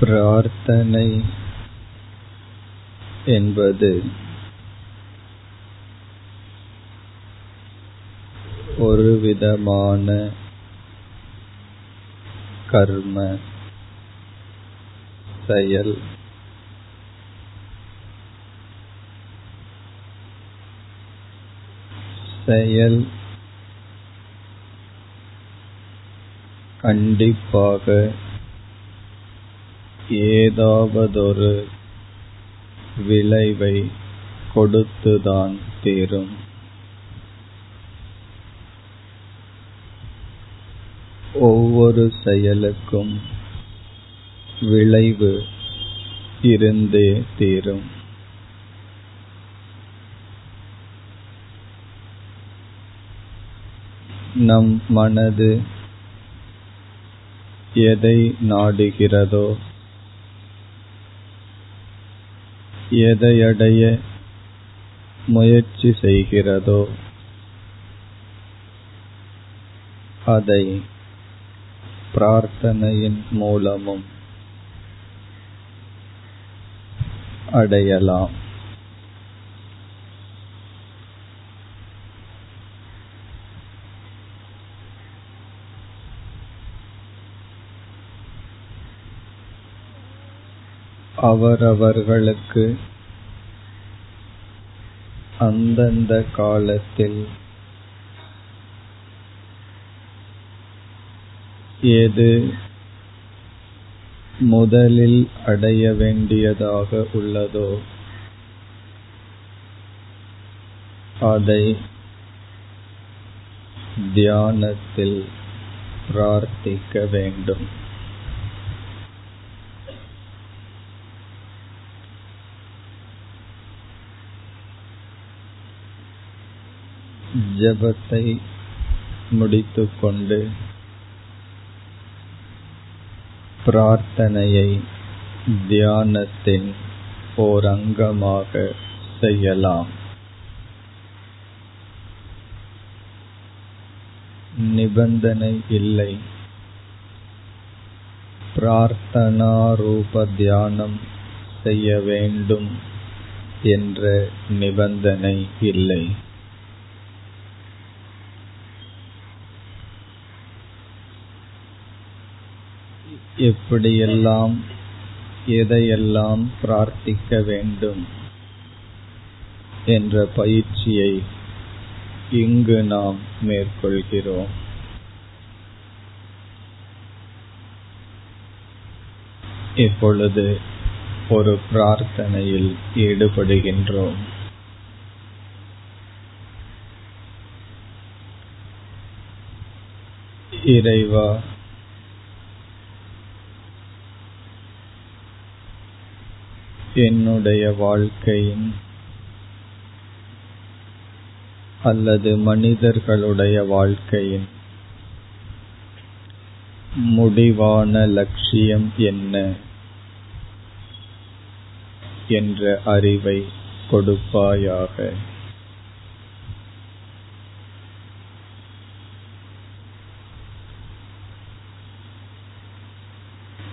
பிரார்த்தனை என்பது ஒரு விதமான கர்ம செயல். செயல் கண்டிப்பாக ஏதாவதொரு விளைவை கொடுத்துதான் தீரும். ஒவ்வொரு செயலுக்கும் விளைவு இருந்தே தீரும். நம் மனது எதை நாடுகிறதோ எதையடைய முயற்சி செய்கிறதோ அதை பிரார்த்தனையின் மூலமும் அடையலாம். அவரவர்களுக்கு அந்தந்த காலத்தில் எது முதலில் அடைய வேண்டியதாக உள்ளதோ அதை தியானத்தில் பிரார்த்திக்க வேண்டும். ஜபத்தை முடித்துக்கொண்டு பிரார்த்தனையை தியானத்தின் ஓர் அங்கமாக செய்யலாம். நிபந்தனை இல்லை. பிரார்த்தனா ரூப தியானம் செய்ய வேண்டும் என்ற நிபந்தனை இல்லை. எப்படியெல்லாம் எதையெல்லாம் பிரார்த்திக்க வேண்டும் என்ற பயிற்சியை இங்கு நாம் மேற்கொள்கிறோம். இப்பொழுது ஒரு பிரார்த்தனையில் ஈடுபடுகின்றோம். இறைவா என்னுடைய வாழ்க்கையின் அல்லது மனிதர்களுடைய வாழ்க்கையின் முடிவான லட்சியம் என்ன என்ற அறிவை கொடுப்பாயாக.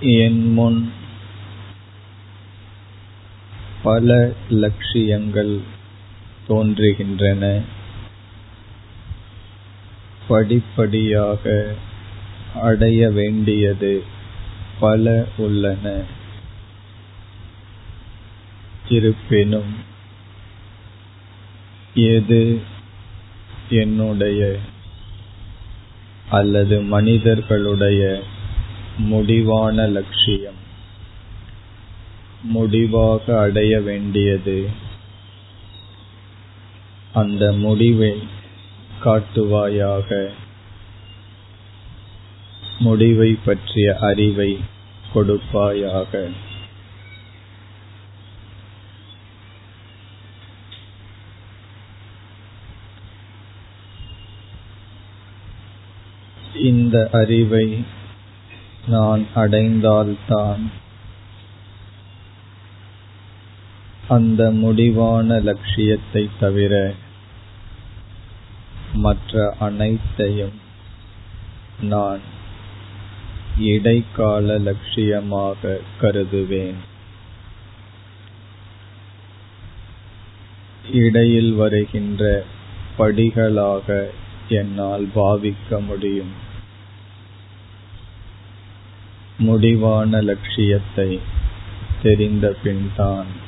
என் முன் பல லட்சியங்கள் தோன்றுகின்றன. படிப்படியாக அடைய வேண்டியது பல உள்ளன. இருப்பினும் எது என்னுடைய அல்லது மனிதர்களுடைய முடிவான லட்சியம்? முடிவாக அடைய வேண்டியது. அந்த முடிவை காட்டுவாயாக. முடிவை பற்றிய அறிவை கொடுப்பாயாக. இந்த அறிவை நான் அடைந்தால்தான் அந்த முடிவான லட்சியத்தை தவிர மற்ற அனைத்தையும் நான் இடைக்கால லட்சியமாக கருதுவேன். இடையில் வருகின்ற படிகளாக என்னால் பாவிக்க முடியும். முடிவான லட்சியத்தை தெரிந்த பின்தான்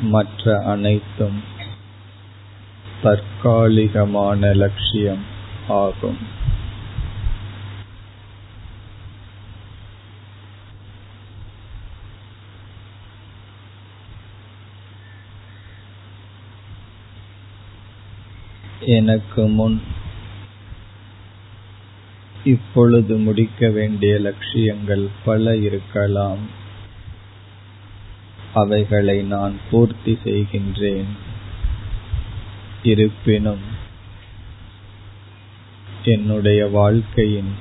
மற்ற அனைத்தும் தற்காலிகமான லட்சியம் ஆகும். எனக்கு முன் இப்பொழுது முடிக்க வேண்டிய லட்சியங்கள் பல இருக்கலாம். அவைகளை நான் பூர்த்தி செய்கின்றேன். இருப்பினும் என்னுடைய வாழ்க்கையின்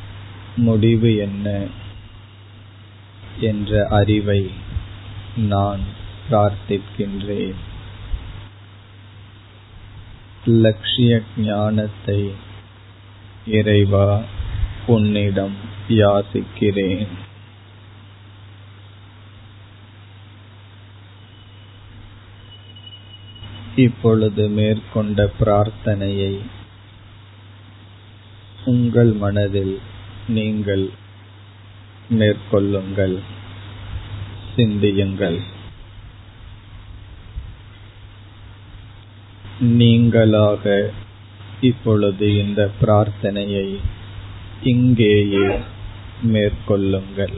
முடிவு என்ன என்ற அறிவை நான் பிரார்த்திக்கின்றேன். லட்சிய ஞானத்தை இறைவா உன்னிடம் யாசிக்கிறேன். இப்பொழுது மேற்கொண்ட பிரார்த்தனையை உங்கள் மனதில் நீங்கள் மேற்கொள்ளுங்கள் சிந்தியுங்கள். நீங்களாக இப்பொழுது இந்த பிரார்த்தனையை இங்கேயே மேற்கொள்ளுங்கள்.